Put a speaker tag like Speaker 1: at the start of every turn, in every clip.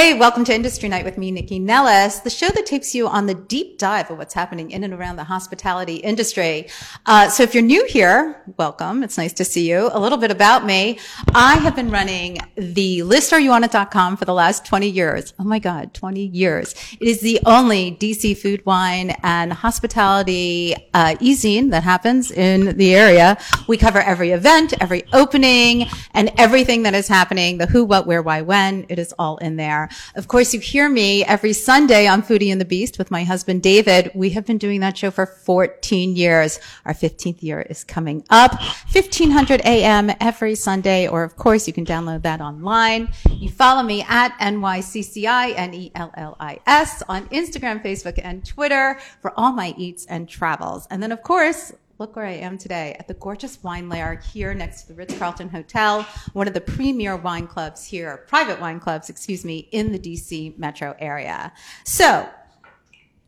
Speaker 1: Hey, welcome to Industry Night with me, Nycci Nellis, the show that takes you on the deep dive of what's happening in and around the hospitality industry. Uh, so if you're new here, welcome. It's nice to see you. A little bit about me. I have been running the listareyouonit.com for the last 20 years. Oh my God, 20 years. It is the only DC food, wine, and hospitality uh, e-zine that happens in the area. We cover every event, every opening, and everything that is happening, the who, what, where, why, when. It is all in there. Of course, you hear me every Sunday on Foodie and the Beast with my husband, David. We have been doing that show for 14 years. Our 15th year is coming up. 1500 AM every Sunday, or of course, you can download that online. You follow me at NYCCI, N-E-L-L-I-S on Instagram, Facebook, and Twitter for all my eats and travels. And then, of course, look where I am today at the gorgeous wine lair here next to the Ritz-Carlton Hotel, one of the premier wine clubs here, private wine clubs, excuse me, in the DC metro area. So,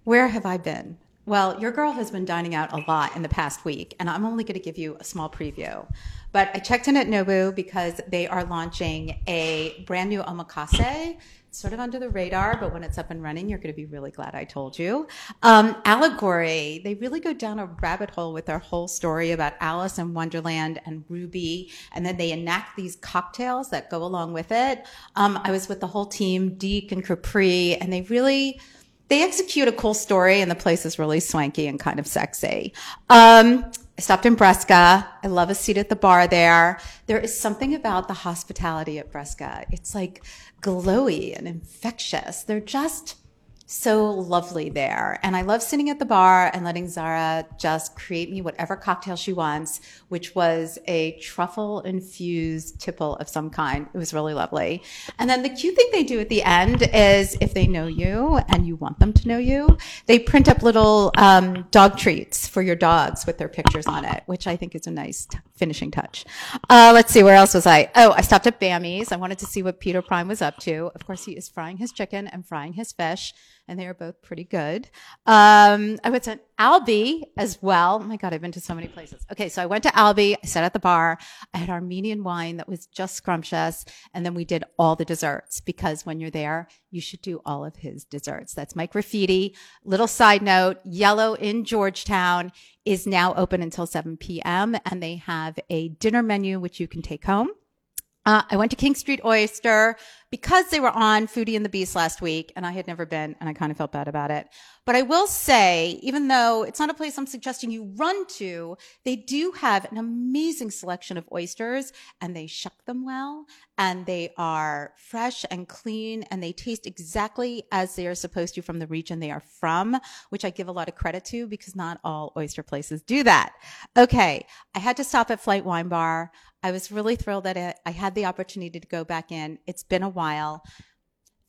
Speaker 1: where have I been? Well, your girl has been dining out a lot in the past week, and I'm only going to give you a small preview. But I checked in at Nobu because they are launching a brand new omakase sort of under the radar, but when it's up and running, you're going to be really glad I told you. Um, allegory, they really go down a rabbit hole with their whole story about Alice in Wonderland and Ruby, and then they enact these cocktails that go along with it. Um, I was with the whole team, Deke and Capri, and they really, they execute a cool story, and the place is really swanky and kind of sexy. Um, stopped in Bresca. I love a seat at the bar there. There is something about the hospitality at Bresca. It's like glowy and infectious. They're just so lovely there. And I love sitting at the bar and letting Zara just create me whatever cocktail she wants, which was a truffle infused tipple of some kind. It was really lovely. And then the cute thing they do at the end is if they know you and you want them to know you, they print up little um, dog treats for your dogs with their pictures on it, which I think is a nice t- finishing touch. Uh, let's see, where else was I? Oh, I stopped at Bammy's. I wanted to see what Peter Prime was up to. Of course, he is frying his chicken and frying his fish and they are both pretty good. Um, I went to Albi as well. Oh my God, I've been to so many places. Okay, so I went to Albi. I sat at the bar. I had Armenian wine that was just scrumptious. And then we did all the desserts because when you're there, you should do all of his desserts. That's Mike Rafidi. Little side note, Yellow in Georgetown is now open until 7 p.m. and they have a dinner menu, which you can take home. Uh, I went to King Street Oyster because they were on Foodie and the Beast last week and I had never been and I kind of felt bad about it. But I will say, even though it's not a place I'm suggesting you run to, they do have an amazing selection of oysters and they shuck them well and they are fresh and clean and they taste exactly as they are supposed to from the region they are from, which I give a lot of credit to because not all oyster places do that. Okay. I had to stop at Flight Wine Bar. I was really thrilled that I had the opportunity to go back in. It's been a while.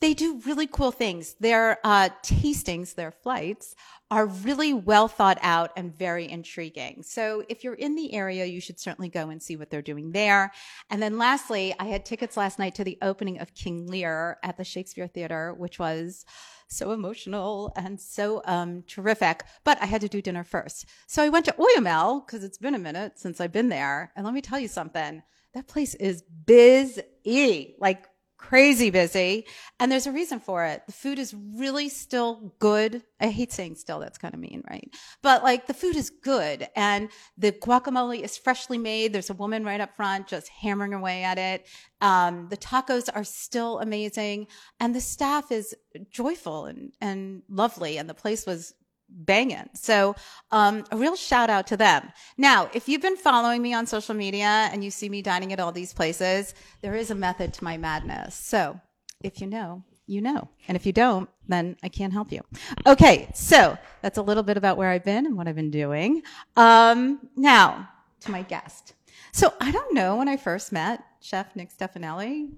Speaker 1: They do really cool things. Their uh, tastings, their flights, are really well thought out and very intriguing. So if you're in the area, you should certainly go and see what they're doing there. And then lastly, I had tickets last night to the opening of King Lear at the Shakespeare Theater, which was so emotional and so um, terrific. But I had to do dinner first. So I went to Oyamel because it's been a minute since I've been there. And let me tell you something. That place is busy, like crazy busy. And there's a reason for it. The food is really still good. I hate saying still, that's kind of mean, right? But like the food is good and the guacamole is freshly made. There's a woman right up front just hammering away at it. Um, the tacos are still amazing and the staff is joyful and, and lovely. And the place was banging. So, um, a real shout out to them. Now, if you've been following me on social media and you see me dining at all these places, there is a method to my madness. So, if you know, you know. And if you don't, then I can't help you. Okay. So that's a little bit about where I've been and what I've been doing. Um, now to my guest. So I don't know when I first met Chef Nick Stefanelli.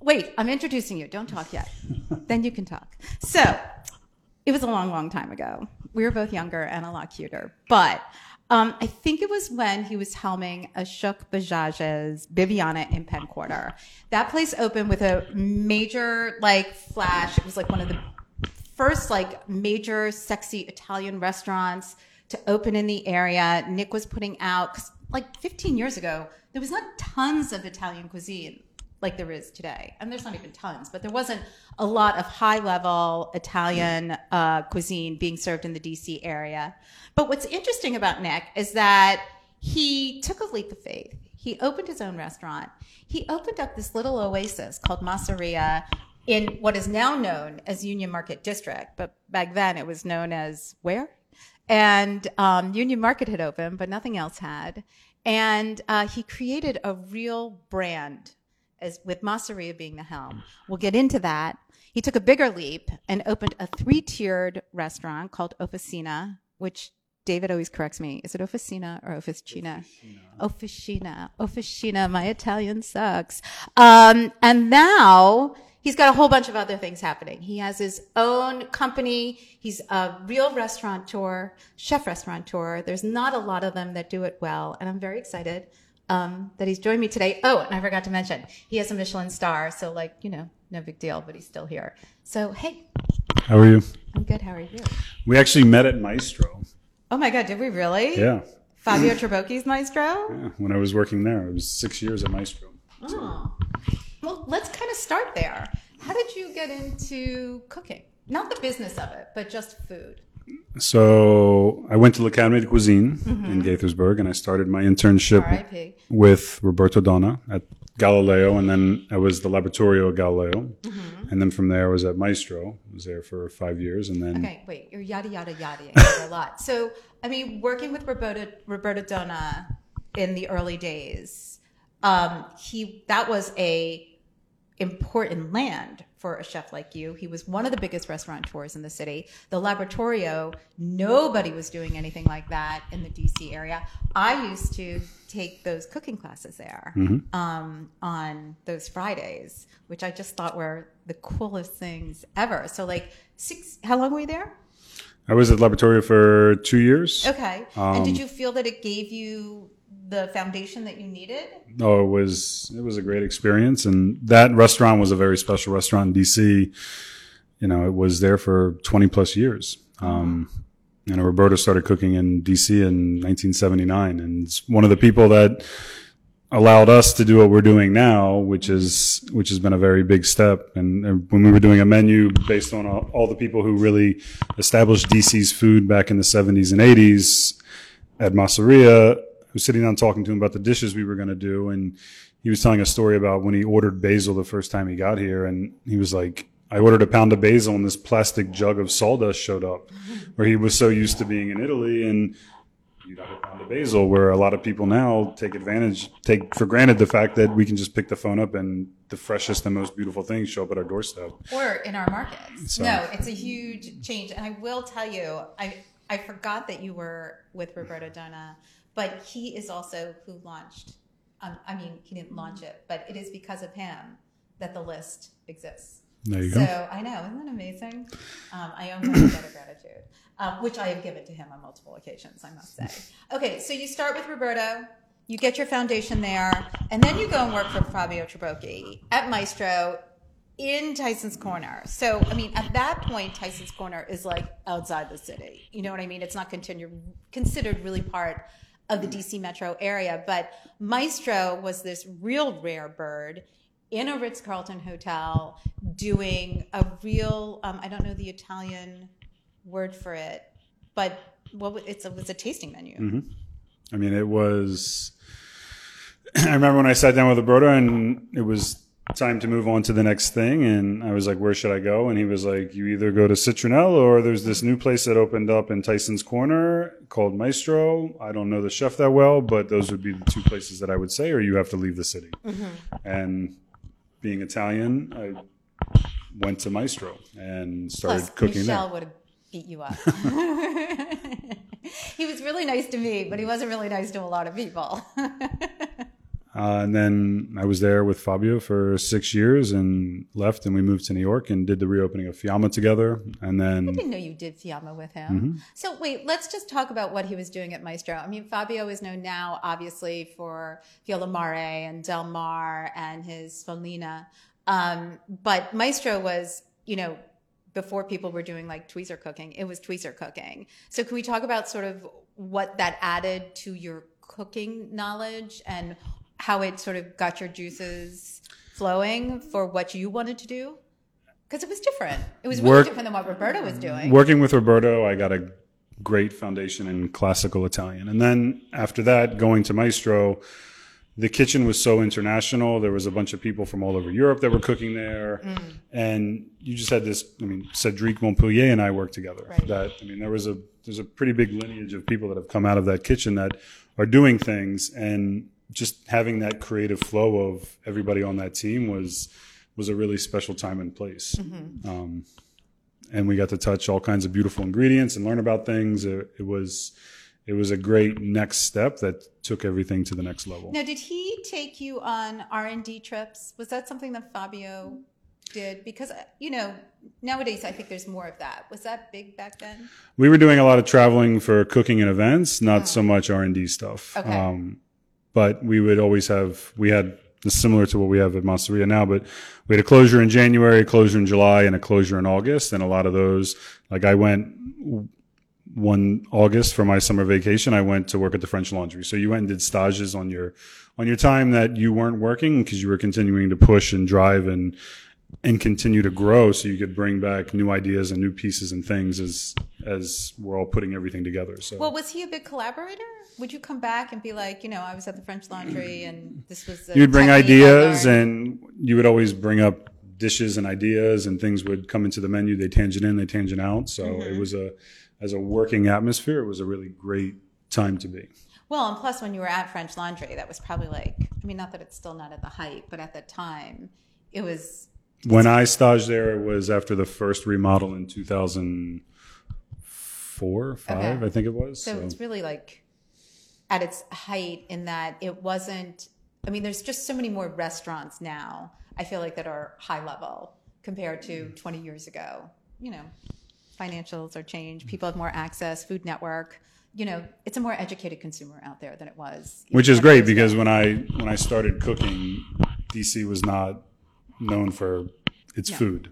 Speaker 1: Wait, I'm introducing you. Don't talk yet. then you can talk. So it was a long, long time ago. We were both younger and a lot cuter. But um, I think it was when he was helming Ashok Bajaj's Bibiana in Penn Quarter. That place opened with a major like flash. It was like one of the first like major sexy Italian restaurants to open in the area. Nick was putting out because like 15 years ago. There was not tons of Italian cuisine like there is today. And there's not even tons, but there wasn't a lot of high level Italian uh, cuisine being served in the DC area. But what's interesting about Nick is that he took a leap of faith. He opened his own restaurant. He opened up this little oasis called Masseria in what is now known as Union Market District, but back then it was known as where? And um, Union Market had opened, but nothing else had. And uh, he created a real brand as with Masseria being the helm. We'll get into that. He took a bigger leap and opened a three-tiered restaurant called Officina, which David always corrects me. Is it Officina or Officina? Officina. Officina. My Italian sucks. Um, and now he's got a whole bunch of other things happening. He has his own company. He's a real restaurateur, chef restaurateur. There's not a lot of them that do it well. And I'm very excited um, that he's joined me today. Oh, and I forgot to mention, he has a Michelin star. So, like, you know, no big deal, but he's still here. So, hey.
Speaker 2: How are you?
Speaker 1: I'm good. How are you?
Speaker 2: We actually met at Maestro.
Speaker 1: Oh my God, did we really?
Speaker 2: Yeah.
Speaker 1: Fabio Trabocchi's Maestro?
Speaker 2: Yeah. When I was working there, it was six years at Maestro.
Speaker 1: Oh. Well, let's kind of start there. How did you get into cooking? Not the business of it, but just food.
Speaker 2: So I went to l'Académie de Cuisine mm-hmm. in Gaithersburg, and I started my internship
Speaker 1: R.I.P.
Speaker 2: with Roberto Donna at Galileo, and then I was the laboratorio at Galileo, mm-hmm. and then from there I was at Maestro. I was there for five years, and then
Speaker 1: okay, wait, you're yada yada yada a lot. So I mean, working with Roberto Roberto Donna in the early days, um, he that was a important land for a chef like you. He was one of the biggest restaurateurs in the city. The Laboratorio, nobody was doing anything like that in the DC area. I used to take those cooking classes there mm-hmm. um, on those Fridays, which I just thought were the coolest things ever. So, like, six, how long were you there?
Speaker 2: I was at Laboratorio for two years.
Speaker 1: Okay. Um, and did um, you feel that it gave you the foundation that you needed?
Speaker 2: Oh, it was it was a great experience, and that restaurant was a very special restaurant in DC. You know, it was there for twenty plus years. Um, you know, Roberto started cooking in DC in 1979, and it's one of the people that allowed us to do what we're doing now, which is which has been a very big step. And, and when we were doing a menu based on all, all, the people who really established DC's food back in the 70s and 80s at Masseria, was sitting down talking to him about the dishes we were going to do, and he was telling a story about when he ordered basil the first time he got here, and he was like, "I ordered a pound of basil, and this plastic jug of sawdust showed up," where he was so used to being in Italy and. You got a pound of basil, where a lot of people now take advantage, take for granted the fact that we can just pick the phone up and the freshest and most beautiful things show up at our doorstep.
Speaker 1: Or in our markets. So. No, it's a huge change. And I will tell you, I, I forgot that you were with Roberto Donna but he is also who launched. Um, I mean, he didn't launch it, but it is because of him that the list exists.
Speaker 2: There you
Speaker 1: so,
Speaker 2: go.
Speaker 1: So I know, isn't that amazing? Um, I owe him a debt of gratitude, um, which I have given to him on multiple occasions, I must say. Okay, so you start with Roberto, you get your foundation there, and then you go and work for Fabio Trabocchi at Maestro in Tyson's Corner. So, I mean, at that point, Tyson's Corner is like outside the city. You know what I mean? It's not continued, considered really part of the DC metro area. But Maestro was this real rare bird in a Ritz Carlton hotel doing a real, um, I don't know the Italian word for it, but what it's, it was a tasting menu.
Speaker 2: Mm-hmm. I mean, it was. I remember when I sat down with Roberto and it was time to move on to the next thing. And I was like, where should I go? And he was like, you either go to Citronelle or there's this new place that opened up in Tyson's Corner called Maestro. I don't know the chef that well, but those would be the two places that I would say, or you have to leave the city. Mm-hmm. And being Italian, I went to Maestro and started
Speaker 1: Plus,
Speaker 2: cooking
Speaker 1: Michel
Speaker 2: there.
Speaker 1: would have beat you up. he was really nice to me, but he wasn't really nice to a lot of people.
Speaker 2: Uh, and then I was there with Fabio for six years and left, and we moved to New York and did the reopening of Fiamma together. And then
Speaker 1: I didn't know you did Fiamma with him. Mm-hmm. So wait, let's just talk about what he was doing at Maestro. I mean, Fabio is known now, obviously, for Fiola Mare and Del Mar and his Sfoglina. Um, but Maestro was, you know, before people were doing like tweezer cooking, it was tweezer cooking. So can we talk about sort of what that added to your cooking knowledge and how it sort of got your juices flowing for what you wanted to do? Because it was different. It was really different than what Roberto was doing.
Speaker 2: Working with Roberto, I got a great foundation in classical Italian. And then after that, going to Maestro, the kitchen was so international. There was a bunch of people from all over Europe that were cooking there. Mm. And you just had this, I mean, Cedric Maupillier and I worked together.
Speaker 1: Right.
Speaker 2: That, I mean, there was a, there's a pretty big lineage of people that have come out of that kitchen that are doing things and just having that creative flow of everybody on that team was, was a really special time and place. Um, and we got to touch all kinds of beautiful ingredients and learn about things. It, it was, it was a great next step that took everything to the next level.
Speaker 1: Now, did he take you on R and D trips? Was that something that Fabio did? Because you know, nowadays I think there's more of that. Was that big back then?
Speaker 2: We were doing a lot of traveling for cooking and events, not so much R and D stuff.
Speaker 1: Okay.
Speaker 2: Um, but we would always have, we had similar to what we have at Masseria now, but we had a closure in January, a closure in July, and a closure in August. And a lot of those, like I went one August for my summer vacation, I went to work at the French Laundry. So you went and did stages on your on your time that you weren't working because you were continuing to push and drive and and continue to grow so you could bring back new ideas and new pieces and things as as we're all putting everything together. So
Speaker 1: Well, was he a big collaborator? Would you come back and be like, you know, I was at the French Laundry and this was
Speaker 2: you'd bring ideas and you would always bring up dishes and ideas and things would come into the menu. They tangent in, they tangent out. So
Speaker 1: Mm-hmm.
Speaker 2: it was a as a working atmosphere, it was a really great time to be.
Speaker 1: Well, and plus when you were at French Laundry, that was probably like, I mean, not that it's still not at the height, but at the time, it was
Speaker 2: When I staged there, it was after the first remodel in 2004, five,
Speaker 1: Okay.
Speaker 2: I think it was.
Speaker 1: So
Speaker 2: So,
Speaker 1: it's really like at its height in that it wasn't. I mean, there's just so many more restaurants now. I feel like that are high level compared to mm. 20 years ago. You know, financials are changed. People have more access. Food Network. You know, it's a more educated consumer out there than it was.
Speaker 2: which is great because when I when I started cooking, DC was not known for its food.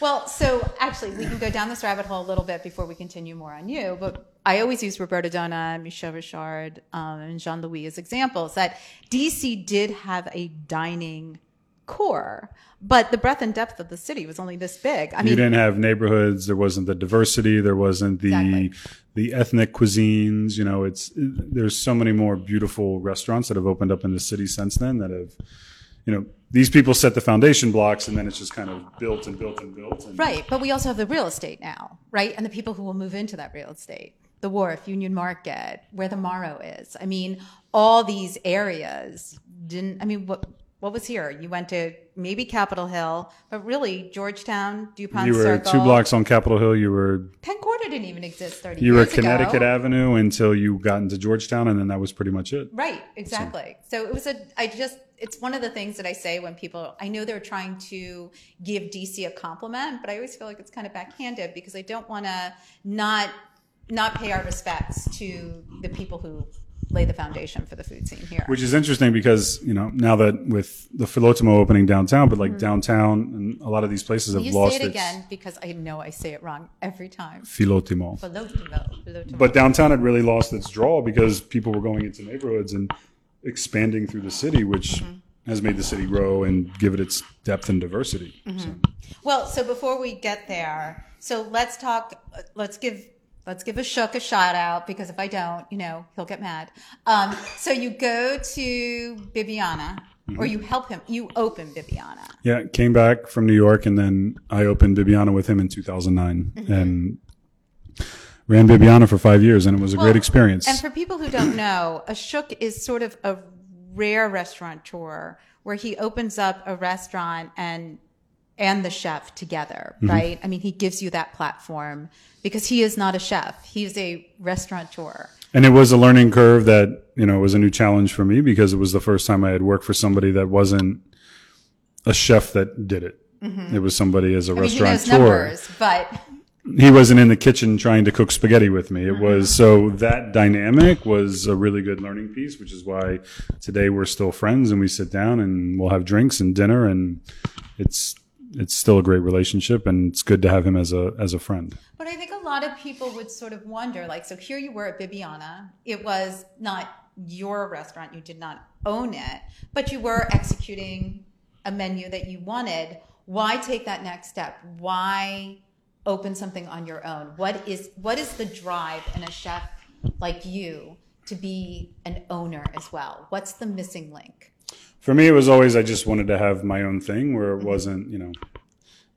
Speaker 1: Well, so actually, we can go down this rabbit hole a little bit before we continue more on you. But I always use Roberto Donna, Michel Richard, um, and Jean Louis as examples that DC did have a dining core, but the breadth and depth of the city was only this big. I
Speaker 2: you
Speaker 1: mean,
Speaker 2: didn't have neighborhoods. There wasn't the diversity. There wasn't the
Speaker 1: Exactly.
Speaker 2: the ethnic cuisines. You know, it's there's so many more beautiful restaurants that have opened up in the city since then that have, you know, these people set the foundation blocks and then it's just kind of built and built and built. And
Speaker 1: right. But we also have the real estate now, right? And the people who will move into that real estate. The Wharf, Union Market, where the Morrow is. I mean, all these areas didn't. I mean, what what was here? You went to maybe Capitol Hill, but really Georgetown, Dupont
Speaker 2: You were
Speaker 1: Circle.
Speaker 2: two blocks on Capitol Hill. You were
Speaker 1: Penn Quarter didn't even exist thirty
Speaker 2: you were Connecticut
Speaker 1: ago.
Speaker 2: Avenue until you got into Georgetown, and then that was pretty much it.
Speaker 1: Right, exactly. So it was a, I just, it's one of the things that I say when people, I know they're trying to give DC a compliment, but I always feel like it's kind of backhanded because I don't want to not, not pay our respects to the people who lay the foundation for the food scene here.
Speaker 2: Which is interesting because you know now that with the Philotimo opening downtown, but like downtown and a lot of these places have
Speaker 1: Mm-hmm. you
Speaker 2: lost
Speaker 1: say it again because I know I say it wrong every time.
Speaker 2: Philotimo.
Speaker 1: Philotimo, Philotimo.
Speaker 2: But downtown had really lost its draw because people were going into neighborhoods and expanding through the city, which
Speaker 1: Mm-hmm.
Speaker 2: has made the city grow and give it its depth and diversity.
Speaker 1: Mm-hmm.
Speaker 2: So,
Speaker 1: Well, so before we get there, so let's talk. Let's give let's give Ashok a shout out because if I don't, you know, he'll get mad. Um, so you go to Bibiana, or you help him. You open Bibiana.
Speaker 2: yeah, came back from New York and then I opened Bibiana with him in 2009
Speaker 1: Mm-hmm.
Speaker 2: and ran Bibiana for five years and it was a great experience.
Speaker 1: And for people who don't know, Ashok is sort of a rare restaurateur where he opens up a restaurant and and the chef together,
Speaker 2: Mm-hmm.
Speaker 1: right? I mean, he gives you that platform because he is not a chef; he's a restaurateur.
Speaker 2: And it was a learning curve that, you know, was a new challenge for me because it was the first time I had worked for somebody that wasn't a chef that did it. It was somebody as a
Speaker 1: Mm-hmm. Mean, he knows
Speaker 2: restaurateur.
Speaker 1: numbers, but
Speaker 2: He wasn't in the kitchen trying to cook spaghetti with me. It was
Speaker 1: Mm-hmm.
Speaker 2: so that dynamic was a really good learning piece, which is why today we're still friends and we sit down and we'll have drinks and dinner and it's it's still a great relationship and it's good to have him as a as a friend.
Speaker 1: But I think a lot of people would sort of wonder, like, so here you were at Bibiana. It was not your restaurant; you did not own it, but you were executing a menu that you wanted, why take that next step? Why open something on your own? What is what is the drive in a chef like you to be an owner as well? What's the missing link?
Speaker 2: For me, it was always I just wanted to have my own thing where it wasn't, you know,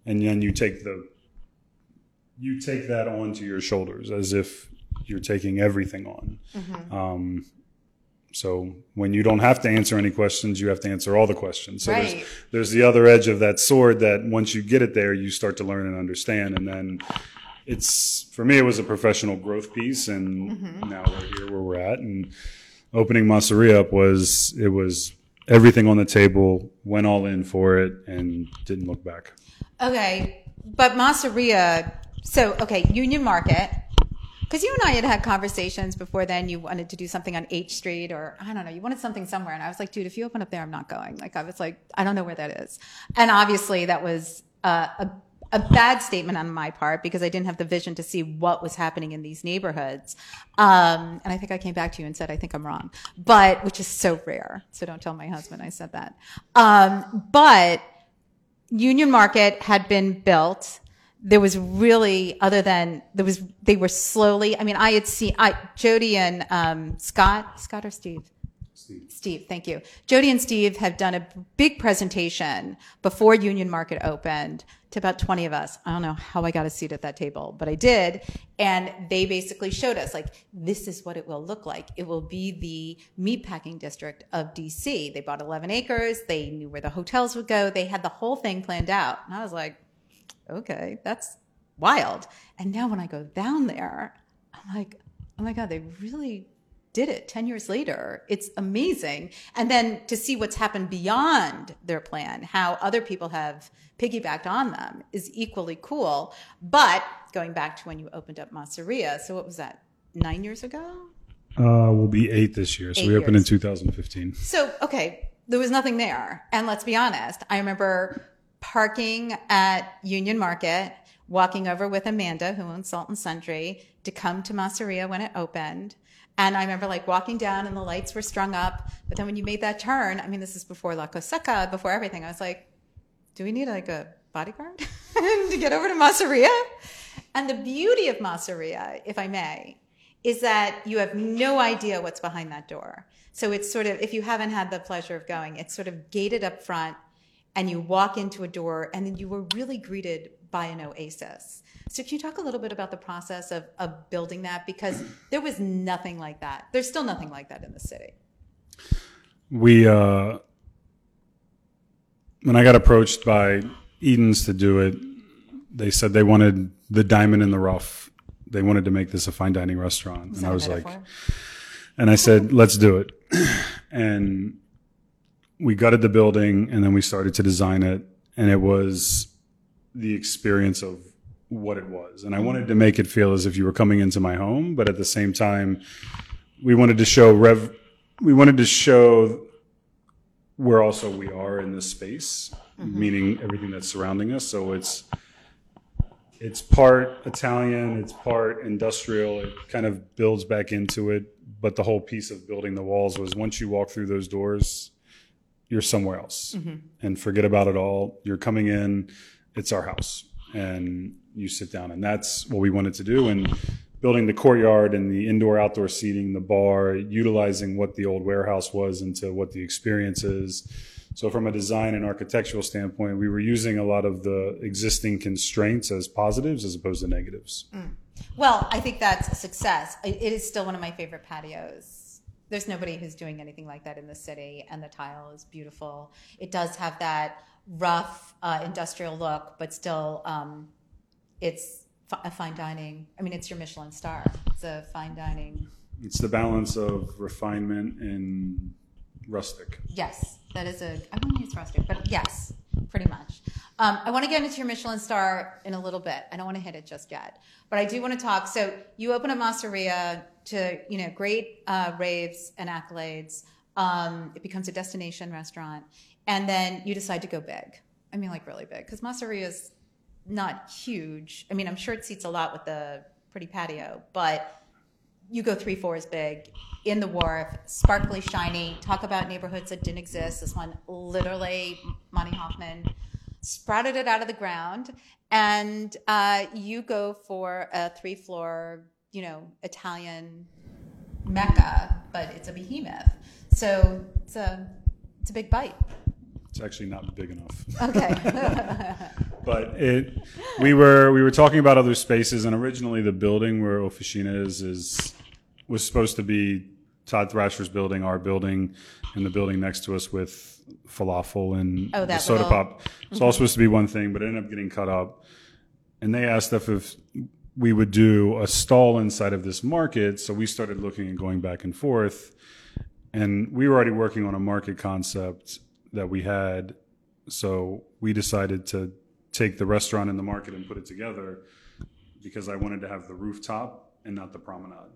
Speaker 2: and then you take the you take that onto your shoulders as if you're taking everything on. Um, so when you don't have to answer any questions, you have to answer all the questions. So
Speaker 1: Right.
Speaker 2: there's, there's the other edge of that sword that once you get it there, you start to learn and understand. And then it's, for me, it was a professional growth piece. And mm-hmm. now we're here where we're at. And opening Masseria up was, it was everything on the table, went all in for it and didn't look back.
Speaker 1: Okay, but Masseria. So okay, Union Market. Because you and I had had conversations before then. You wanted to do something on H Street, or I don't know. You wanted something somewhere, and I was like, "Dude, if you open up there, I'm not going." Like I was like, "I don't know where that is." And obviously, that was uh, a a bad statement on my part because I didn't have the vision to see what was happening in these neighborhoods. Um, and I think I came back to you and said, "I think I'm wrong," but which is so rare. So don't tell my husband I said that. Um, but Union Market had been built. There was really, other than there was, they were slowly. I mean, I had seen, I Jody and um, Scott, Scott or Steve, Steve, thank you. Jody and Steve have done a big presentation before Union Market opened to about 20 of us. I don't know how I got a seat at that table, but I did. And they basically showed us like, this is what it will look like. It will be the meatpacking district of DC. They bought 11 acres. They knew where the hotels would go. They had the whole thing planned out. And I was like, okay, that's wild. And now when I go down there, I'm like, oh my God, they really did it 10 years later. It's amazing. And then to see what's happened beyond their plan, how other people have piggybacked on them is equally cool. But going back to when you opened up Masseria, so what was that, nine years ago?
Speaker 2: Uh, we'll be eight this year. So
Speaker 1: Eight
Speaker 2: we opened
Speaker 1: years.
Speaker 2: in 2015.
Speaker 1: So, okay, there was nothing there. And let's be honest, I remember parking at Union Market, walking over with Amanda, who owns Salt and Sundry, to come to Masseria when it opened. And I remember like walking down and the lights were strung up. But then when you made that turn, I mean, this is before La Cosecha, before everything, I was like, do we need like a bodyguard to get over to Masseria? And the beauty of Masseria, if I may, is that you have no idea what's behind that door. So it's sort of, if you haven't had the pleasure of going, it's sort of gated up front and you walk into a door and then you were really greeted by an oasis. So can you talk a little bit about the process of, of building that? Because there was nothing like that. There's still nothing like that in the city.
Speaker 2: We, uh, when I got approached by Edens to do it, they said they wanted the diamond in the rough. They wanted to make this a fine dining restaurant. And I was like, and I said, let's do it. and we gutted the building and then we started to design it. And it was the experience of what it was. And I wanted to make it feel as if you were coming into my home, but at the same time, we wanted to show rev, we wanted to show where also we are in this space, mm-hmm. meaning everything that's surrounding us. So it's, it's part Italian, it's part industrial. It kind of builds back into it. But the whole piece of building the walls was once you walk through those doors, you're somewhere else mm-hmm. and forget about it all. You're coming in, it's our house, and you sit down. And that's what we wanted to do. And building the courtyard and the indoor outdoor seating, the bar, utilizing what the old warehouse was into what the experience is. So from a design and architectural standpoint, we were using a lot of the existing constraints as positives as opposed to negatives. Mm.
Speaker 1: Well, I think that's a success. It is still one of my favorite patios. There's nobody who's doing anything like that in the city, and the tile is beautiful. It does have that rough uh, industrial look, but still, um, it's a fine dining. I mean, it's your Michelin star. It's a fine dining.
Speaker 2: It's the balance of refinement and rustic.
Speaker 1: Yes, that is a. I wouldn't use rustic, but yes, pretty much. Um, I want to get into your Michelin star in a little bit. I don't want to hit it just yet, but I do want to talk. So you open a Masseria to you know great uh, raves and accolades. Um, it becomes a destination restaurant, and then you decide to go big. I mean, like really big, because Masseria is not huge. I mean, I'm sure it seats a lot with the pretty patio, but you go three floors big in the wharf, sparkly, shiny. Talk about neighborhoods that didn't exist. This one, literally, Monty Hoffman sprouted it out of the ground, and uh, you go for a three floor, you know, Italian mecca, but it's a behemoth. So it's a it's a big bite.
Speaker 2: It's actually not big enough.
Speaker 1: Okay.
Speaker 2: but it we were we were talking about other spaces and originally the building where Officina is is was supposed to be Todd Thrasher's building, our building, and the building next to us with falafel and
Speaker 1: Oh,
Speaker 2: the soda
Speaker 1: little-
Speaker 2: pop. It's all mm-hmm. supposed to be one thing, but it ended up getting cut up. And they asked us if we would do a stall inside of this market. So we started looking and going back and forth. And we were already working on a market concept that we had. So we decided to take the restaurant and the market and put it together because I wanted to have the rooftop and not the promenade.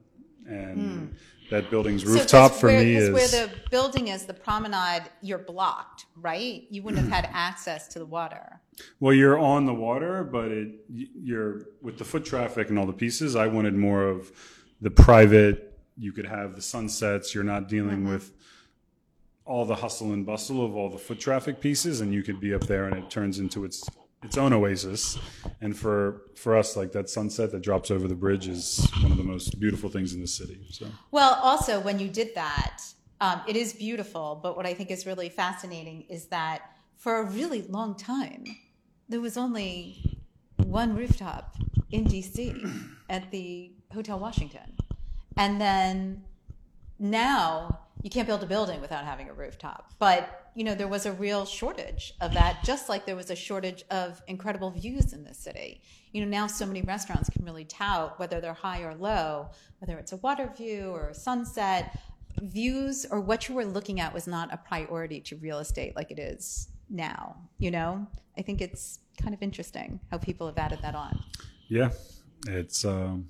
Speaker 2: And hmm. that building's rooftop
Speaker 1: 'cause
Speaker 2: for
Speaker 1: where,
Speaker 2: me is
Speaker 1: where the building is, the promenade, you're blocked, right? You wouldn't have had access to the water.
Speaker 2: well, you're on the water, but it you're with the foot traffic and all the pieces. I wanted more of the private. You could have the sunsets. You're not dealing mm-hmm. with all the hustle and bustle of all the foot traffic pieces, and you could be up there, and it turns into its its own oasis. And for for us, like that sunset that drops over the bridge is one of the most beautiful things in the city. So
Speaker 1: Well, also, when you did that, um, it is beautiful. But what I think is really fascinating is that for a really long time, there was only one rooftop in DC at the Hotel Washington. And then now you can't build a building without having a rooftop. But, you know, there was a real shortage of that, just like there was a shortage of incredible views in this city. You know, now so many restaurants can really tout, whether they're high or low, whether it's a water view or a sunset, views or what you were looking at was not a priority to real estate like it is now. You know, I think it's kind of interesting how people have added that on.
Speaker 2: yeah, it's um,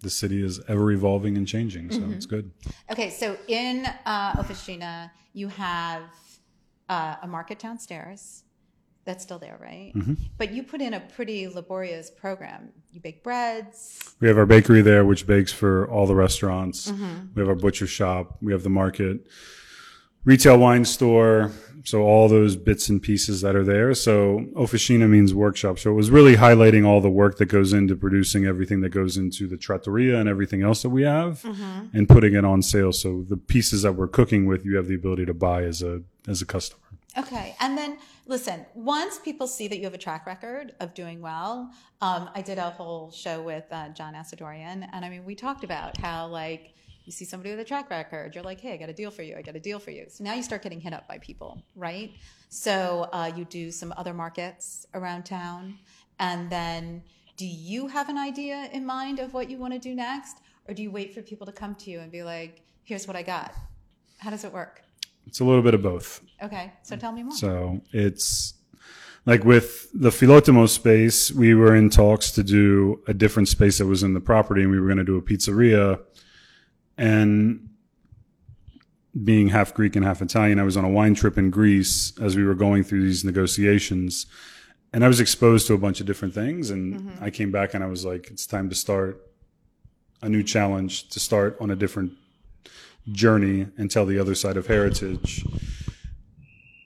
Speaker 2: the city is ever evolving and changing, so it's good.
Speaker 1: Okay, so in uh, Officina, you have uh, a market downstairs. That's still there, right? Mm-hmm. But you put in a pretty laborious program. You bake breads.
Speaker 2: We have our bakery there, which bakes for all the restaurants. We have our butcher shop. We have the market, retail wine store. So all those bits and pieces that are there. So officina means workshop. So it was really highlighting all the work that goes into producing everything that goes into the trattoria and everything else that we have and putting it on sale. So the pieces that we're cooking with, you have the ability to buy as a, as a customer.
Speaker 1: Okay, and then listen. Once people see that you have a track record of doing well, um, I did a whole show with uh, John Asadorian, and I mean, we talked about how like you see somebody with a track record, you're like, hey, I got a deal for you. I got a deal for you. So now you start getting hit up by people, right? So uh, you do some other markets around town, and then do you have an idea in mind of what you want to do next, or do you wait for people to come to you and be like, here's what I got? How does it work?
Speaker 2: It's a little bit of both.
Speaker 1: Okay, so tell me more.
Speaker 2: So it's like with the Philotimo space, we were in talks to do a different space that was in the property and we were going to do a pizzeria. And being half Greek and half Italian, I was on a wine trip in Greece as we were going through these negotiations. And I was exposed to a bunch of different things. And mm-hmm. I came back and I was like, it's time to start a new challenge, to start on a different journey and tell the other side of heritage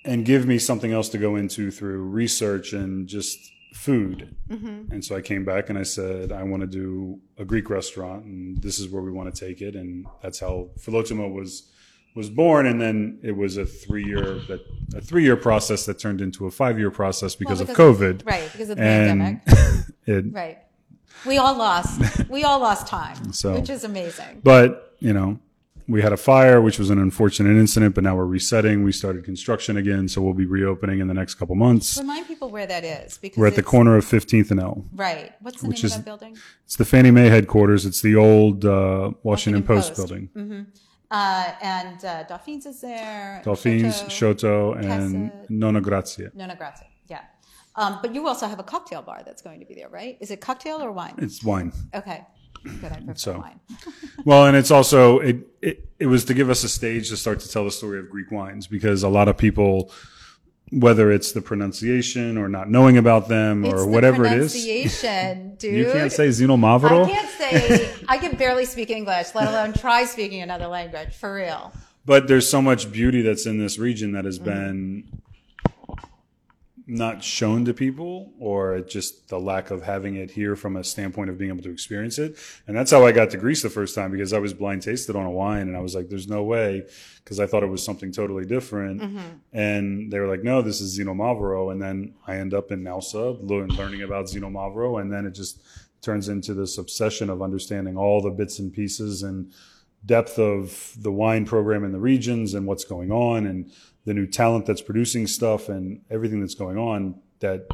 Speaker 2: and give me something else to go into through research and just food. Mm-hmm. And so I came back and I said, I want to do a Greek restaurant and this is where we want to take it. And that's how Philotimo was, was born. And then it was a three year, that a three year process that turned into a five year process because,
Speaker 1: because
Speaker 2: of COVID.
Speaker 1: Right, because of the
Speaker 2: And
Speaker 1: pandemic.
Speaker 2: it,
Speaker 1: Right. We all lost. We all lost time,
Speaker 2: So-
Speaker 1: which is amazing.
Speaker 2: But, you know, we had a fire, which was an unfortunate incident, but now we're resetting. We started construction again, so we'll be reopening in the next couple months.
Speaker 1: Remind people where that is because
Speaker 2: We're at the corner of 15th and L.
Speaker 1: Right. What's the
Speaker 2: which
Speaker 1: name
Speaker 2: is-
Speaker 1: of that building?
Speaker 2: It's the Fannie Mae headquarters. It's the old uh, Washington,
Speaker 1: Washington
Speaker 2: Post,
Speaker 1: Post.
Speaker 2: building.
Speaker 1: Uh, and uh, is there.
Speaker 2: Dauphine's,
Speaker 1: Shoto,
Speaker 2: Shoto, and
Speaker 1: Casa-
Speaker 2: Nona Grazia.
Speaker 1: Nona Grazie. Yeah. Um, but you also have a cocktail bar that's going to be there, right? Is it cocktail or wine?
Speaker 2: It's wine.
Speaker 1: Okay. Good. I prefer
Speaker 2: So-
Speaker 1: wine.
Speaker 2: Well, and it's also it, it it was to give us a stage to start to tell the story of Greek wines because a lot of people whether it's the pronunciation or not knowing about them
Speaker 1: It's
Speaker 2: or whatever it is.
Speaker 1: pronunciation, dude.
Speaker 2: You can't say Xino
Speaker 1: I can't say I can barely speak English, let alone try speaking another language for real.
Speaker 2: but there's so much beauty that's in this region that
Speaker 1: Mm-hmm.
Speaker 2: has been not shown to people or just the lack of having it here from a standpoint of being able to experience it. And that's how I got to Greece the first time because I was blind tasted on a wine and I was like, there's no way because I thought it was something totally different. Mm-hmm. And they were like, no, this is Xinomavro. And then I end up in Naoussa learn, learning about Xinomavro. And then it just turns into this obsession of understanding all the bits and pieces and depth of the wine program in the regions and what's going on and the new talent that's producing stuff and everything that's going on that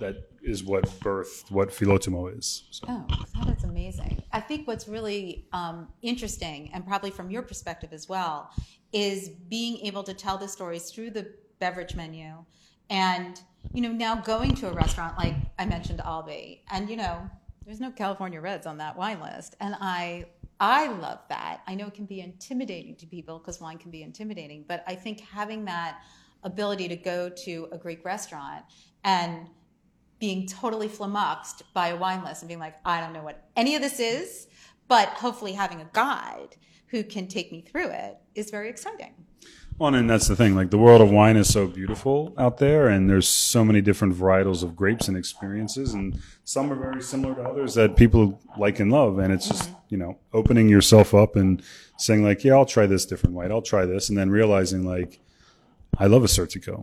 Speaker 2: that is what birthed what Philotimo is. So.
Speaker 1: Oh, that is amazing. I think what's really um, interesting, and probably from your perspective as well, is being able to tell the stories through the beverage menu. And, you know, now going to a restaurant like I mentioned Albi, and, you know, there's no California Reds on that wine list. And I I love that. I know it can be intimidating to people because wine can be intimidating, but I think having that ability to go to a Greek restaurant and being totally flummoxed by a wine list and being like, I don't know what any of this is, but hopefully having a guide who can take me through it is very exciting.
Speaker 2: Well, and that's the thing. Like the world of wine is so beautiful out there, and there's so many different varietals of grapes and experiences, and some are very similar to others that people like and love. And it's just mm-hmm. You know opening yourself up and saying like, yeah, I'll try this different white, I'll try this, and then realizing like, I love Assyrtiko.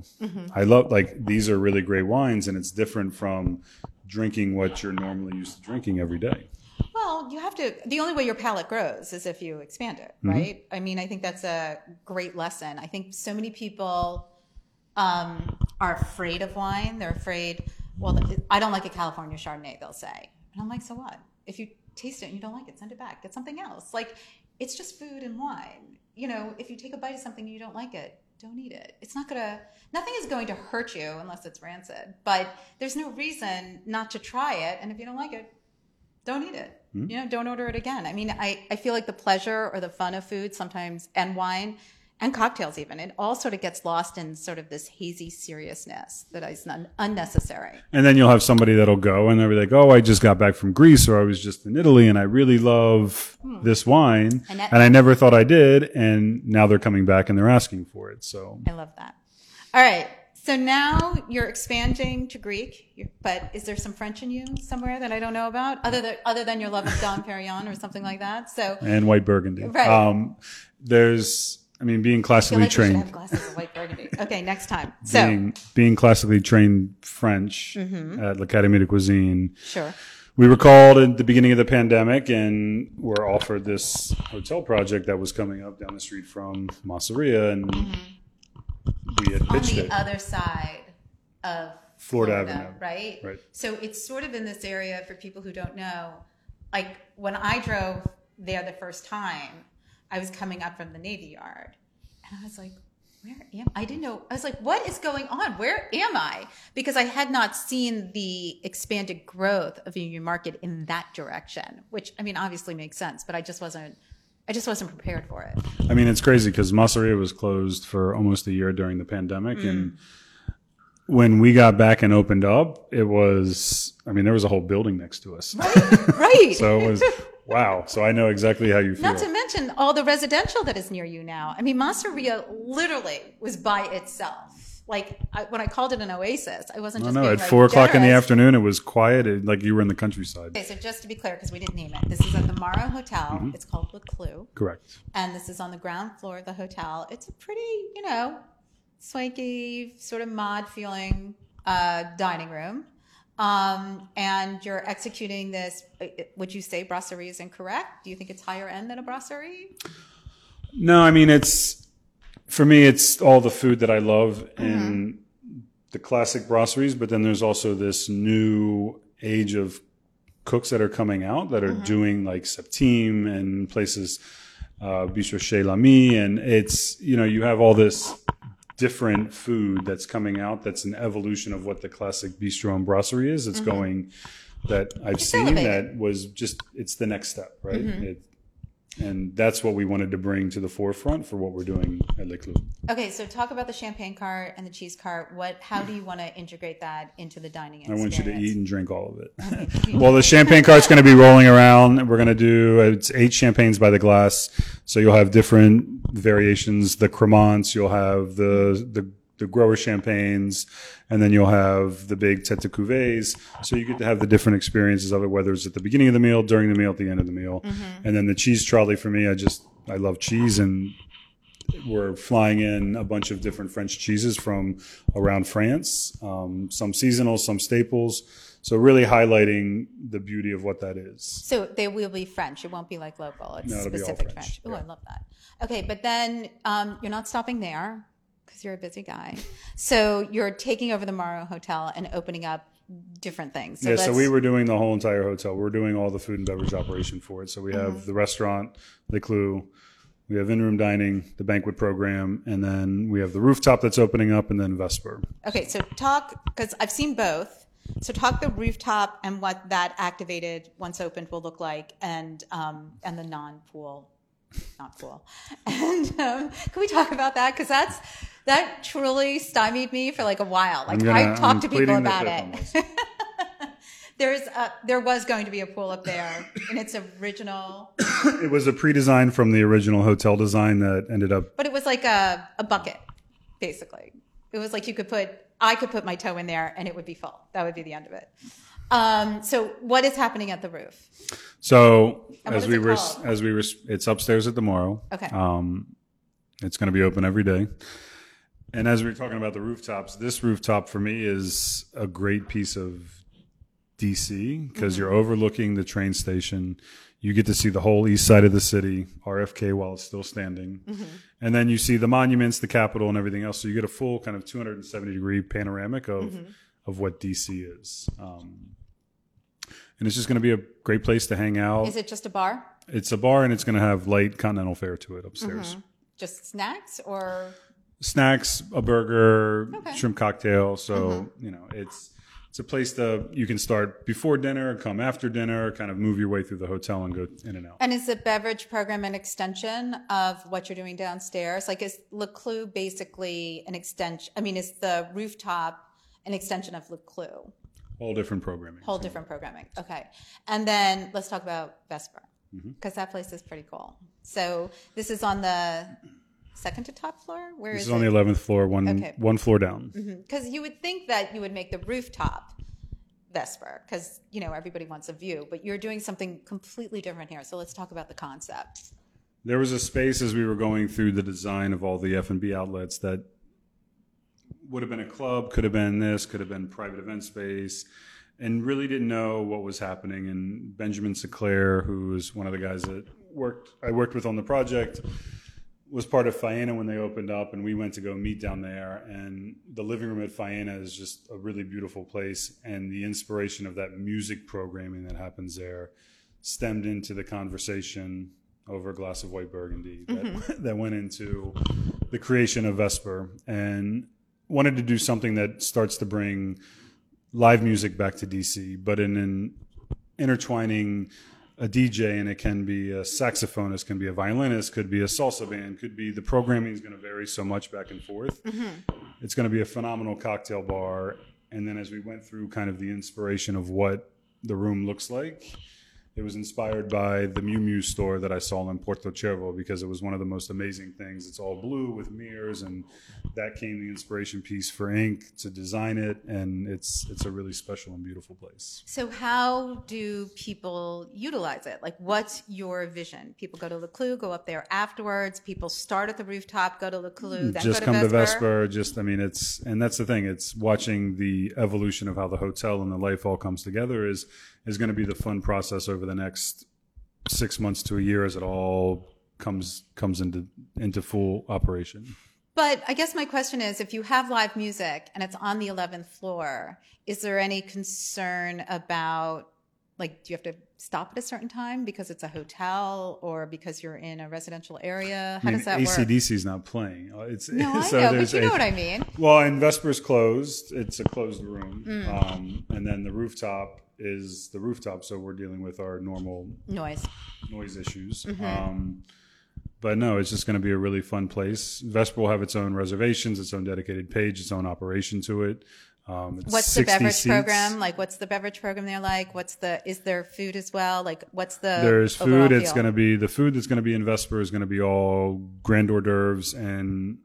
Speaker 2: I love like these are really great wines, and it's different from drinking what you're normally used to drinking every day.
Speaker 1: Well, you have to, the only way your palate grows is if you expand it, right? I mean, I think that's a great lesson. I think so many people um, are afraid of wine. They're afraid, well, I don't like a California Chardonnay, they'll say. And I'm like, so what? If you taste it and you don't like it, send it back. Get something else. Like, it's just food and wine. You know, if you take a bite of something and you don't like it, don't eat it. It's not gonna, nothing is going to hurt you unless it's rancid. But there's no reason not to try it. And if you don't like it, don't eat it. Hmm. You know, don't order it again. I mean, I, I feel like the pleasure or the fun of food sometimes, and wine and cocktails even, it all sort of gets lost in sort of this hazy seriousness that is un- unnecessary.
Speaker 2: And then you'll have somebody that'll go and they'll be like, "Oh, I just got back from Greece, or I was just in Italy, and I really love this wine,
Speaker 1: And
Speaker 2: and, I never thought I did." And now they're coming back and they're asking for it. So
Speaker 1: I love that. All right. So now you're expanding to Greek, but is there some French in you somewhere that I don't know about, other than other than your love of Dom Perignon or something like that? So
Speaker 2: and white Burgundy.
Speaker 1: Right.
Speaker 2: Um, there's, I mean, being classically
Speaker 1: like
Speaker 2: trained,
Speaker 1: have glasses of white Burgundy. Okay, next time. So
Speaker 2: being being classically trained French
Speaker 1: Mm-hmm.
Speaker 2: at l'Académie de Cuisine.
Speaker 1: sure.
Speaker 2: We were called at the beginning of the pandemic and were offered this hotel project that was coming up down the street from Masseria, and we had
Speaker 1: Mm-hmm. on
Speaker 2: pitched
Speaker 1: the
Speaker 2: it.
Speaker 1: other side of
Speaker 2: Florida
Speaker 1: Florida,
Speaker 2: Avenue.
Speaker 1: right?
Speaker 2: Right.
Speaker 1: So it's sort of in this area for people who don't know. Like when I drove there the first time, I was coming up from the Navy Yard, and I was like, "Where am I?" I didn't know. I was like, "What is going on? Where am I?" Because I had not seen the expanded growth of the Union Market in that direction, which I mean, obviously makes sense, but I just wasn't. I just wasn't prepared for it.
Speaker 2: I mean, it's crazy because Masseria was closed for almost a year during the pandemic.
Speaker 1: Mm.
Speaker 2: And when we got back and opened up, it was, I mean, there was a whole building next to us.
Speaker 1: Right.
Speaker 2: so it was, wow. So I know exactly how you feel.
Speaker 1: Not to mention all the residential that is near you now. I mean, Masseria literally was by itself. Like I, when I called it an oasis, I wasn't just being
Speaker 2: At
Speaker 1: like,
Speaker 2: four o'clock in the afternoon, it was quiet, it, like you were in the countryside.
Speaker 1: Okay, so just to be clear, because we didn't name it, this is at the Morrow Hotel.
Speaker 2: Mm-hmm.
Speaker 1: It's called Le Clou,
Speaker 2: Correct.
Speaker 1: and this is on the ground floor of the hotel. It's a pretty, you know, swanky, sort of mod feeling uh, dining room. Um, and you're executing this. Would you say brasserie is incorrect? Do you think it's higher end than a brasserie?
Speaker 2: No, I mean, it's, for me, it's all the food that I love in the classic brasseries, but then there's also this new age of cooks that are coming out that are doing like Septime and places, uh, Bistro Chez L'Ami. And it's, you know, you have all this different food that's coming out that's an evolution of what the classic bistro and brasserie is. It's mm-hmm. going that I've seen
Speaker 1: elevated.
Speaker 2: that was just, it's the next step, right? Mm-hmm. It, and that's what we wanted to bring to the forefront for what we're doing at Le Clou.
Speaker 1: Okay, so talk about the champagne cart and the cheese cart. What? How do you want to integrate that into the dining Experience?
Speaker 2: I want you to eat and drink all of it. well, the champagne cart's going to be rolling around. We're going to do it's eight champagnes by the glass, so you'll have different variations. The cremants, you'll have the the the grower champagnes, and then you'll have the big tete de cuvées. So you get to have the different experiences of it, whether it's at the beginning of the meal, during the meal, at the end of the meal, and then the cheese trolley for me. I just I love cheese and we're flying in a bunch of different French cheeses from around France, um, some seasonal, some staples. So really highlighting the beauty of what that is.
Speaker 1: So they will be French. It won't be like local. It's
Speaker 2: No, it'll be all
Speaker 1: specific
Speaker 2: French.
Speaker 1: French. Oh, I love that. Okay, but then um, you're not stopping there because you're a busy guy. So you're taking over the Morrow Hotel and opening up different things.
Speaker 2: yeah, so we were doing the whole entire hotel. We're doing all the food and beverage operation for it. So we have the restaurant, the Clou, we have in-room dining, the banquet program, and then we have the rooftop that's opening up, and then Vesper.
Speaker 1: Okay, so talk because I've seen both. So talk the rooftop and what that activated once opened will look like, and um, and the non-pool, not cool. And um, can we talk about that? Because that's that truly stymied me for like a while. Like
Speaker 2: gonna-
Speaker 1: I talked
Speaker 2: I'm
Speaker 1: to people about it. There's a, there was going to be a pool up there in its original,
Speaker 2: It was a pre-design from the original hotel design that ended up
Speaker 1: but it was like a, a bucket, basically. It was like you could put, I could put my toe in there and it would be full. That would be the end of it. Um, so what is happening at the roof?
Speaker 2: So as we were,
Speaker 1: called?
Speaker 2: as we were, it's upstairs at the Morrow.
Speaker 1: Okay.
Speaker 2: Um, it's going to be open every day. And as we were talking about the rooftops, this rooftop for me is a great piece of DC because
Speaker 1: Mm-hmm.
Speaker 2: you're overlooking the train station. You get to see the whole east side of the city, RFK, while it's still standing.
Speaker 1: Mm-hmm.
Speaker 2: And then you see the monuments, the Capitol, and everything else. So you get a full kind of 270 degree panoramic of,
Speaker 1: Mm-hmm.
Speaker 2: of what DC is. Um, and it's just going to be a great place to hang out.
Speaker 1: Is it just a bar?
Speaker 2: It's a bar and it's going to have light continental fare to it upstairs.
Speaker 1: Just snacks or
Speaker 2: Snacks, a burger,
Speaker 1: Okay. Mm-hmm.
Speaker 2: shrimp cocktail. So, you know, it's it's a place to you can start before dinner, come after dinner, kind of move your way through the hotel and go in and out.
Speaker 1: And is the beverage program an extension of what you're doing downstairs? Like, is Le Clou basically an extension? I mean, is the rooftop an extension of Le Clou?
Speaker 2: All different programming.
Speaker 1: Whole different programming. Okay. And then let's talk about Vesper,
Speaker 2: Mm-hmm.
Speaker 1: because that place is pretty cool. So this is on the second to top floor? Where
Speaker 2: This
Speaker 1: is
Speaker 2: is on
Speaker 1: it?
Speaker 2: the 11th floor, one
Speaker 1: Okay.
Speaker 2: one floor down.
Speaker 1: Because you would think that you would make the rooftop Vesper, because you know everybody wants a view, but you're doing something completely different here. So let's talk about the concept.
Speaker 2: There was a space as we were going through the design of all the F&B outlets that would have been a club, could have been this, could have been private event space, and really didn't know what was happening. And Benjamin Sinclair, who was one of the guys that worked I worked with on the project, was part of Faena when they opened up, and we went to go meet down there. And the living room at Faena is just a really beautiful place, and the inspiration of that music programming that happens there stemmed into the conversation over a glass of white burgundy that, mm-hmm. that went into the creation of Vesper, and wanted to do something that starts to bring live music back to DC, but in an intertwining a DJ and it can be a saxophonist, can be a violinist, could be a salsa band, could be the programming is going to vary so much back and forth. Mm-hmm. It's going to be a phenomenal cocktail bar. And then as we went through kind of the inspiration of what the room looks like, it was inspired by the Miu Miu store that I saw in Porto Cervo because it was one of the most amazing things. It's all blue with mirrors, and that came the inspiration piece for ink to design it. And it's it's a really special and beautiful place.
Speaker 1: So how do people utilize it? Like, what's your vision? People go to Le Clou, go up there afterwards. People start at the rooftop, go to Le Clou, then
Speaker 2: just
Speaker 1: go
Speaker 2: come
Speaker 1: to
Speaker 2: to
Speaker 1: Vesper.
Speaker 2: Vesper. Just, I mean, it's and that's the thing. It's watching the evolution of how the hotel and the life all comes together is is going to be the fun process over the next six months to a year as it all comes comes into into full operation.
Speaker 1: But I guess my question is, if you have live music and it's on the 11th floor, is there any concern about, like, do you have to stop at a certain time because it's a hotel or because you're in a residential area? How
Speaker 2: I mean,
Speaker 1: does that work?
Speaker 2: ACDC's not playing. It's
Speaker 1: No, I
Speaker 2: so
Speaker 1: know, but you know
Speaker 2: a-
Speaker 1: what I mean.
Speaker 2: Well, and Vesper's closed. It's a closed room,
Speaker 1: Mm.
Speaker 2: um, and then the rooftop is the rooftop. So we're dealing with our normal
Speaker 1: Noise.
Speaker 2: noise issues.
Speaker 1: Mm-hmm.
Speaker 2: Um, but no, it's just going to be a really fun place. Vesper will have its own reservations, its own dedicated page, its own operation to it. Um, it's
Speaker 1: What's the beverage
Speaker 2: seats.
Speaker 1: program? Like, what's the beverage program there like? What's the, is there food as well? Like, what's the,
Speaker 2: There's food. It's going to be the food that's going to be in Vesper is going to be all grand hors d'oeuvres and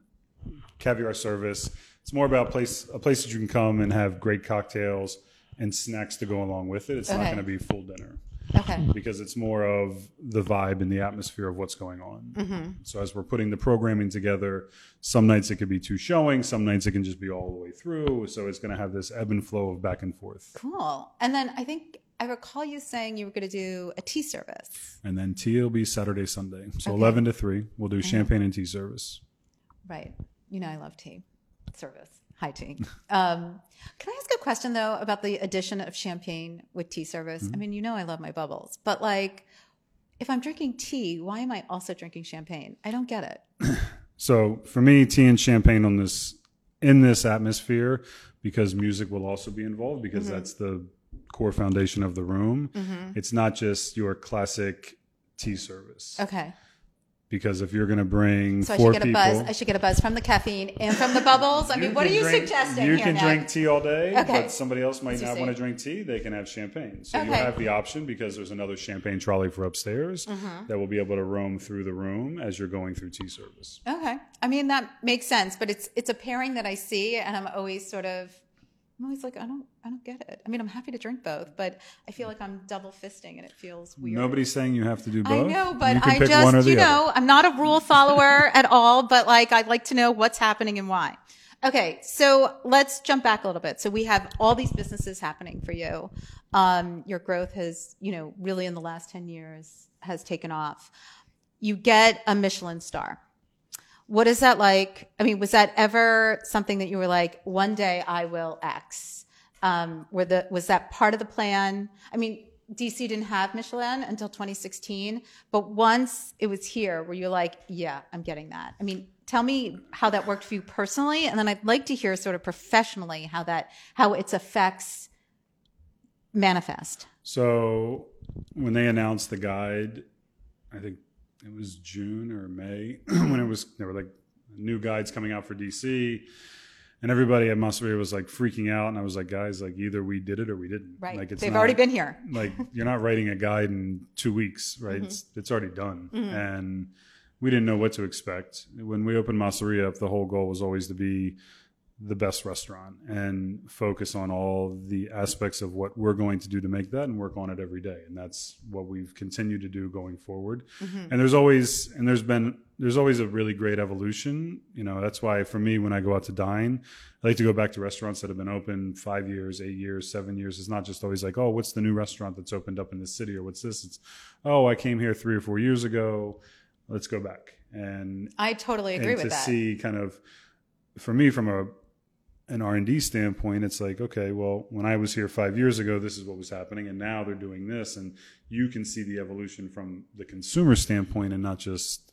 Speaker 2: caviar service. It's more about place a place that you can come and have great cocktails and snacks to go along with it. It's not
Speaker 1: Okay.
Speaker 2: going to be full dinner.
Speaker 1: Okay.
Speaker 2: because it's more of the vibe and the atmosphere of what's going on.
Speaker 1: Mm-hmm.
Speaker 2: So as we're putting the programming together, some nights it could be two showings, some nights it can just be all the way through. So it's going to have this ebb and flow of back and forth.
Speaker 1: Cool. And then I think I recall you saying you were going to do a tea service.
Speaker 2: And then tea will be Saturday, Sunday. So
Speaker 1: Okay.
Speaker 2: 11 to 3, we'll do champagne and tea service.
Speaker 1: Right. You know, I love tea service. High tea. Um, can I ask a question though about the addition of champagne with tea service?
Speaker 2: Mm-hmm.
Speaker 1: I mean, you know, I love my bubbles, but like, if I'm drinking tea, why am I also drinking champagne? I don't get it.
Speaker 2: So for me, tea and champagne on this in this atmosphere, because music will also be involved, because
Speaker 1: Mm-hmm.
Speaker 2: that's the core foundation of the room. It's not just your classic tea service.
Speaker 1: Okay.
Speaker 2: Because if you're going to bring
Speaker 1: So I should get
Speaker 2: people,
Speaker 1: a buzz. I should get a buzz from the caffeine and from the bubbles. I mean, what are you
Speaker 2: drink-
Speaker 1: suggesting
Speaker 2: You can
Speaker 1: Nick?
Speaker 2: drink tea all day,
Speaker 1: Okay.
Speaker 2: but somebody else might not want to drink tea. They can have champagne. So you have the option because there's another champagne trolley for upstairs
Speaker 1: Mm-hmm.
Speaker 2: that will be able to roam through the room as you're going through tea service.
Speaker 1: Okay. I mean, that makes sense, but it's, it's a pairing that I see and I'm always sort of, I'm always like, I don't, I don't get it. I mean, I'm happy to drink both, but I feel like I'm double fisting and it feels weird.
Speaker 2: Nobody's saying you have to do both.
Speaker 1: I know, but I
Speaker 2: pick one or
Speaker 1: just, you
Speaker 2: other.
Speaker 1: know, I'm not a rule follower at all, but like, I'd like to know what's happening and why. Okay. So let's jump back a little bit. So we have all these businesses happening for you. Um, your growth has, you know, really in the last 10 years has taken off. You get a Michelin star. What is that like? I mean, was that ever something that you were like, one day I will X? Um, were the, was that part of the plan? I mean, DC didn't have Michelin until 2016, but once it was here, were you like, yeah, I'm getting that? I mean, tell me how that worked for you personally, and then I'd like to hear sort of professionally how that, how its effects manifest.
Speaker 2: So when they announced the guide, I think it was June or May when it was there were like new guides coming out for DC, and everybody at Masseria was like freaking out, and I was like, guys, like either we did it or we didn't.
Speaker 1: Right.
Speaker 2: Like it's
Speaker 1: They've
Speaker 2: not-
Speaker 1: already been here.
Speaker 2: like you're not writing a guide in two weeks, right? Mm-hmm. It's, it's already done, mm-hmm. and we didn't know what to expect when we opened Masseria up. The whole goal was always to be the best restaurant and focus on all the aspects of what we're going to do to make that and work on it every day. And that's what we've continued to do going forward. Mm-hmm. And there's always and there's been there's always a really great evolution. You know that's why for me when i go out to dine i like to go back to restaurants that have been open five years eight years seven years. It's not just always like oh what's the new restaurant that's opened up in this city or what's this? It's oh i came here three or four years ago. Let's go back. And
Speaker 1: I totally agree
Speaker 2: and
Speaker 1: with
Speaker 2: to
Speaker 1: that.
Speaker 2: see kind of for me from a an r&d standpoint it's like okay well when i was here five years ago this is what was happening and now they're doing this and you can see the evolution from the consumer standpoint and not just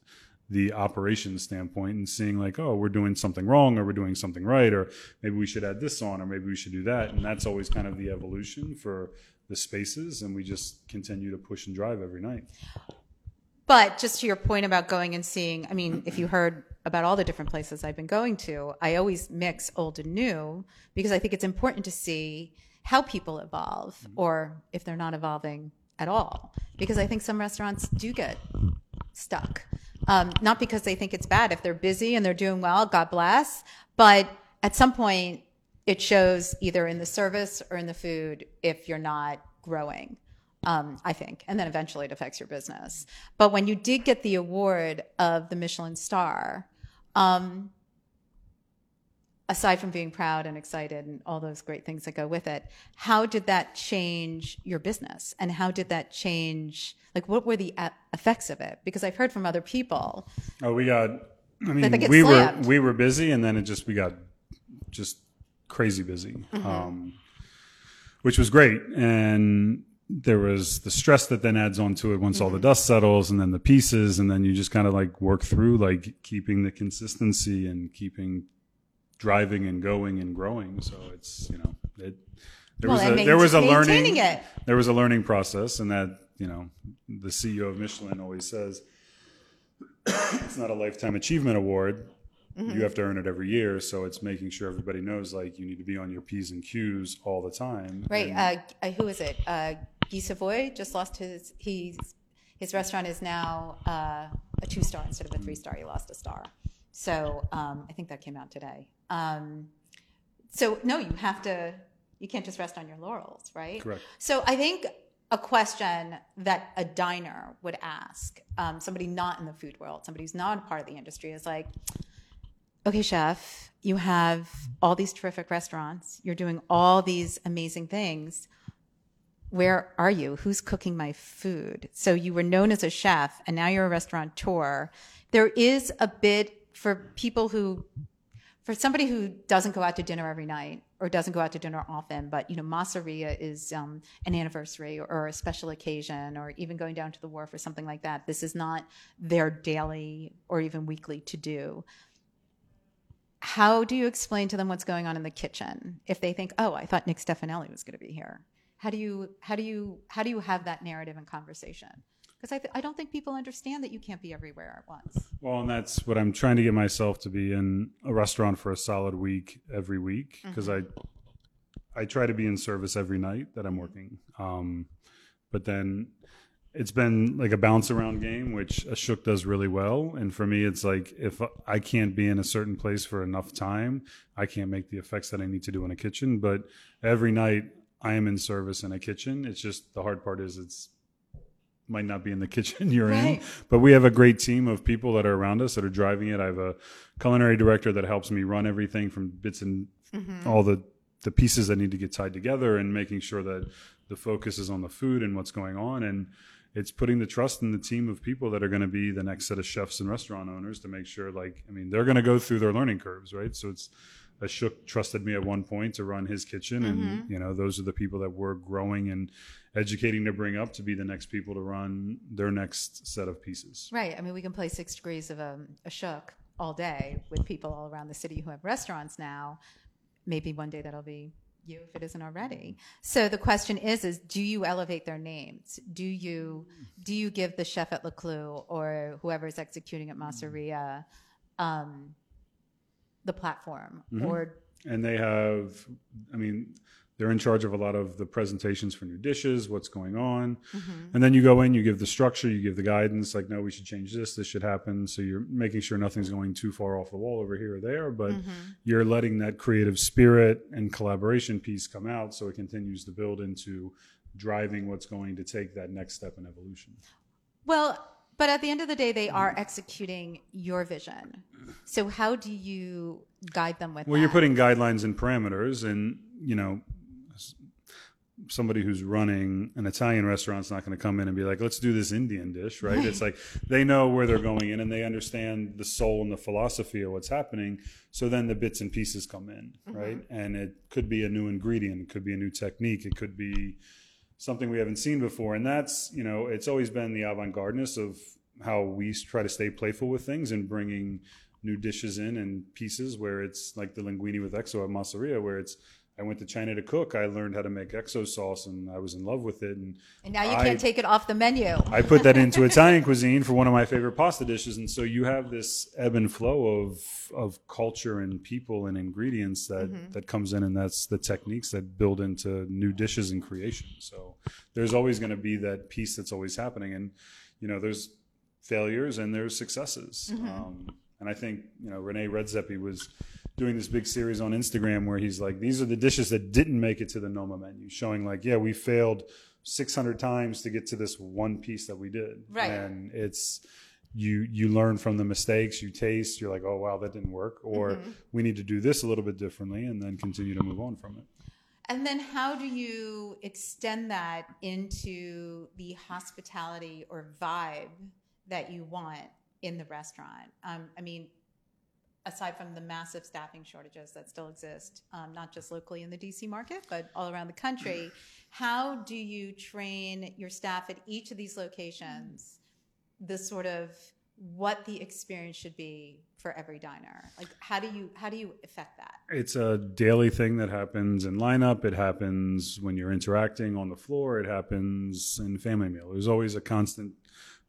Speaker 2: the operations standpoint and seeing like oh we're doing something wrong or we're doing something right or maybe we should add this on or maybe we should do that and that's always kind of the evolution for the spaces and we just continue to push and drive every night
Speaker 1: But just to your point about going and seeing, I mean, if you heard about all the different places I've been going to, I always mix old and new because I think it's important to see how people evolve or if they're not evolving at all. Because I think some restaurants do get stuck. Um, not because they think it's bad. If they're busy and they're doing well, God bless. But at some point, it shows either in the service or in the food if you're not growing um, I think, and then eventually it affects your business. But when you did get the award of the Michelin star, um, aside from being proud and excited and all those great things that go with it, how did that change your business? And how did that change, like, what were the effects of it? Because I've heard from other people.
Speaker 2: Oh, we got. I mean, we were we were busy, and then it just we got just crazy busy,
Speaker 1: Mm-hmm.
Speaker 2: um, which was great. And there was the stress that then adds on to it once all
Speaker 1: Mm-hmm.
Speaker 2: the dust settles, and then the pieces, and then you just kind of like work through like keeping the consistency and keeping driving and going and growing. So it's you know it there
Speaker 1: Well,
Speaker 2: was a, there was a learning
Speaker 1: it.
Speaker 2: there was a learning process, and that you know the CEO of Michelin always says it's not a lifetime achievement award.
Speaker 1: Mm-hmm.
Speaker 2: You have to earn it every year, so it's making sure everybody knows like you need to be on your p's and q's all the time.
Speaker 1: Right.
Speaker 2: And-
Speaker 1: Uh, uh, who is it? Uh, Guy Savoy just lost his. He's his restaurant is now uh, a two star instead of a three star. He lost a star. So um, I think that came out today. Um, so no, you have to. You can't just rest on your laurels, right?
Speaker 2: Correct.
Speaker 1: So I think a question that a diner would ask um, somebody not in the food world, somebody who's not a part of the industry, is like, okay, chef, you have all these terrific restaurants. You're doing all these amazing things. Where are you? Who's cooking my food? So you were known as a chef and now you're a restaurateur. There is a bit for people who, for somebody who doesn't go out to dinner every night or doesn't go out to dinner often, but you know, Masseria is um, an anniversary or a special occasion or even going down to the wharf or something like that. This is not their daily or even weekly to do how do you explain to them what's going on in the kitchen if they think oh i thought nick stefanelli was going to be here? How do you how do you how do you have that narrative and conversation? Because I, th- I don't think people understand that you can't be everywhere at once.
Speaker 2: Well, and that's what I'm trying to get myself to be in a restaurant for a solid week every week because I I try to be in service every night that I'm working. Um, but then it's been like a bounce around game, which Ashok does really well. And for me, it's like if I can't be in a certain place for enough time, I can't make the effects that I need to do in a kitchen. But every night I am in service in a kitchen. It's just the hard part is it's might not be in the kitchen you're
Speaker 1: Right.
Speaker 2: in, but we have a great team of people that are around us that are driving it. I have a culinary director that helps me run everything from bits and mm-hmm. all the the pieces that need to get tied together and making sure that the focus is on the food and what's going on and it's putting the trust in the team of people that are going to be the next set of chefs and restaurant owners to make sure like i mean they're going to go through their learning curves right? So it's Ashok trusted me at one point to run his kitchen and you know those are the people that we're growing and educating to bring up to be the next people to run their next set of pieces.
Speaker 1: Right. I mean we can play six degrees of um, Ashok all day with people all around the city who have restaurants now. Maybe one day that'll be you if it isn't already. So the question is is do you elevate their names? Do you do you give the chef at Le Clou or whoever's executing at masseria um, the platform? Or
Speaker 2: and they have i mean they're in charge of a lot of the presentations for new dishes what's going on. Mm-hmm. And then you go in you give the structure you give the guidance like no we should change this this should happen. So you're making sure nothing's going too far off the wall over here or there but mm-hmm. you're letting that creative spirit and collaboration piece come out so it continues to build into driving what's going to take that next step in evolution.
Speaker 1: Well, but at the end of the day, they are mm. executing your vision. So how do you guide them with
Speaker 2: Well,
Speaker 1: that?
Speaker 2: you're putting guidelines and parameters, and you know, somebody who's running an Italian restaurant's not going to come in and be like, "Let's do this Indian dish," right? It's like they know where they're going in, and they understand the soul and the philosophy of what's happening. So then the bits and pieces come in, mm-hmm. right? And it could be a new ingredient, it could be a new technique, it could be something we haven't seen before. And that's, you know, it's always been the avant gardeness of how we try to stay playful with things and bringing new dishes in and pieces where it's like the linguine with XO at Masseria, where it's, I went to China to cook. I learned how to make XO sauce and I was in love with it. And
Speaker 1: and now you
Speaker 2: I-
Speaker 1: can't take it off the menu.
Speaker 2: I put that into Italian cuisine for one of my favorite pasta dishes, and so you have this ebb and flow of of culture and people and ingredients that that comes in, and that's the techniques that build into new dishes and creation. So there's always going to be that piece that's always happening, and you know there's failures and there's successes. Um, and I think you know Rene Redzepi was doing this big series on Instagram where he's like, these are the dishes that didn't make it to the Noma menu, showing like, yeah, we failed 600 times to get to this one piece that we did.
Speaker 1: Right.
Speaker 2: And it's, you, you learn from the mistakes you taste. You're like, oh, wow, that didn't work. Or we need to do this a little bit differently and then continue to move on from it.
Speaker 1: And then how do you extend that into the hospitality or vibe that you want in the restaurant? Um, I mean, aside from the massive staffing shortages that still exist, um, not just locally in the DC market, but all around the country, how do you train your staff at each of these locations the sort of what the experience should be for every diner? Like, how do you how do you affect that?
Speaker 2: It's a daily thing that happens in lineup. It happens when you're interacting on the floor. It happens in family meal. There's always a constant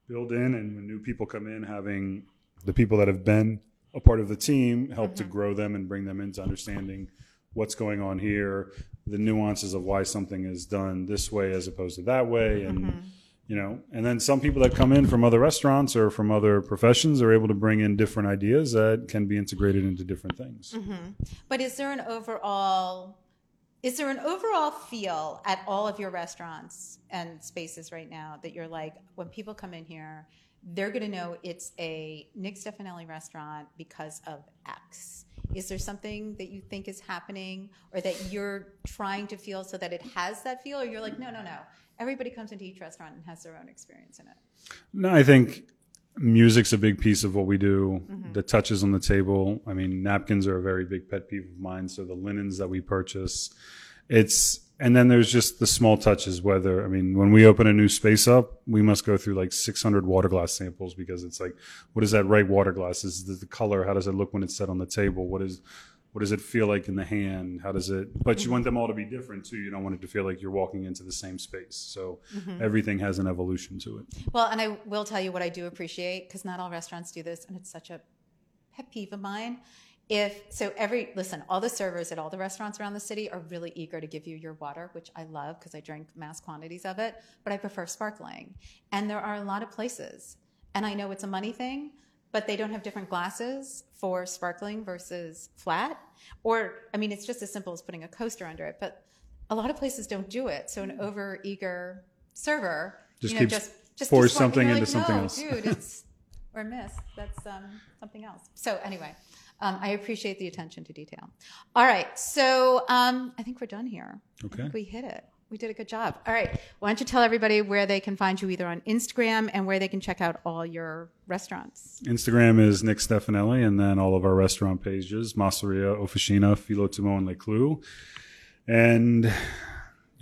Speaker 2: build in, and when new people come in, having the people that have been a part of the team help mm-hmm. to grow them and bring them into understanding what's going on here, the nuances of why something is done this way as opposed to that way, and. Mm-hmm you know and then some people that come in from other restaurants or from other professions are able to bring in different ideas that can be integrated into different things mm-hmm.
Speaker 1: but is there an overall is there an overall feel at all of your restaurants and spaces right now that you're like when people come in here they're going to know it's a nick stefanelli restaurant because of x is there something that you think is happening or that you're trying to feel so that it has that feel or you're like no no no everybody comes into each restaurant and has their own experience in it.
Speaker 2: No, I think music's a big piece of what we do. Mm-hmm. The touches on the table. I mean, napkins are a very big pet peeve of mine. So the linens that we purchase, it's and then there's just the small touches. Whether I mean, when we open a new space up, we must go through like 600 water glass samples because it's like, what is that right water glass? Is the, the color? How does it look when it's set on the table? What is what does it feel like in the hand? How does it? But you want them all to be different too. You don't want it to feel like you're walking into the same space. So mm-hmm. everything has an evolution to it.
Speaker 1: Well, and I will tell you what I do appreciate because not all restaurants do this, and it's such a pet peeve of mine. If so, every listen, all the servers at all the restaurants around the city are really eager to give you your water, which I love because I drink mass quantities of it. But I prefer sparkling, and there are a lot of places, and I know it's a money thing but they don't have different glasses for sparkling versus flat. Or, I mean, it's just as simple as putting a coaster under it, but a lot of places don't do it. So an over eager server
Speaker 2: just you know, just just pours something into like, something
Speaker 1: no,
Speaker 2: else.
Speaker 1: dude, it's or miss. That's um, something else. So anyway, um, I appreciate the attention to detail. All right, so um, I think we're done here.
Speaker 2: Okay,
Speaker 1: we hit it. We did a good job. All right. Why don't you tell everybody where they can find you either on Instagram and where they can check out all your restaurants?
Speaker 2: Instagram is Nick Stefanelli, and then all of our restaurant pages Masseria, Officina, Philotimo, and Le Clou. And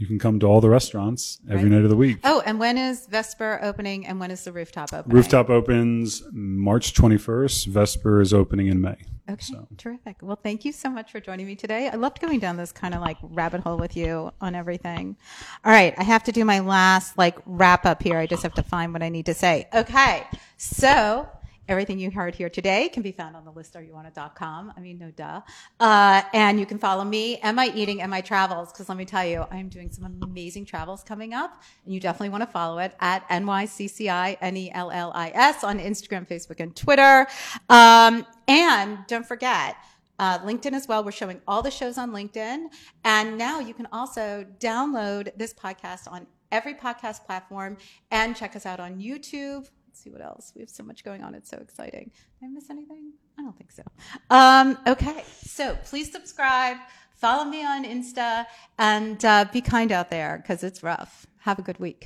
Speaker 2: you can come to all the restaurants every right. night of the week.
Speaker 1: Oh, and when is Vesper opening and when is the rooftop opening?
Speaker 2: Rooftop opens March 21st. Vesper is opening in May.
Speaker 1: Okay, so. terrific. Well, thank you so much for joining me today. I loved going down this kind of like rabbit hole with you on everything. All right, I have to do my last like wrap up here. I just have to find what I need to say. Okay, so Everything you heard here today can be found on the listareyouonit.com. I mean, no duh. Uh, and you can follow me and my eating and my travels because let me tell you, I'm doing some amazing travels coming up, and you definitely want to follow it at NYCCI N-E-L-L-I-S on Instagram, Facebook, and Twitter. Um, and don't forget, uh, LinkedIn as well. We're showing all the shows on LinkedIn. And now you can also download this podcast on every podcast platform and check us out on YouTube, see what else. We have so much going on. It's so exciting. Did I miss anything? I don't think so. Um, okay, so please subscribe, follow me on Insta, and uh, be kind out there because it's rough. Have a good week.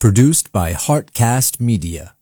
Speaker 3: Produced by Heartcast Media.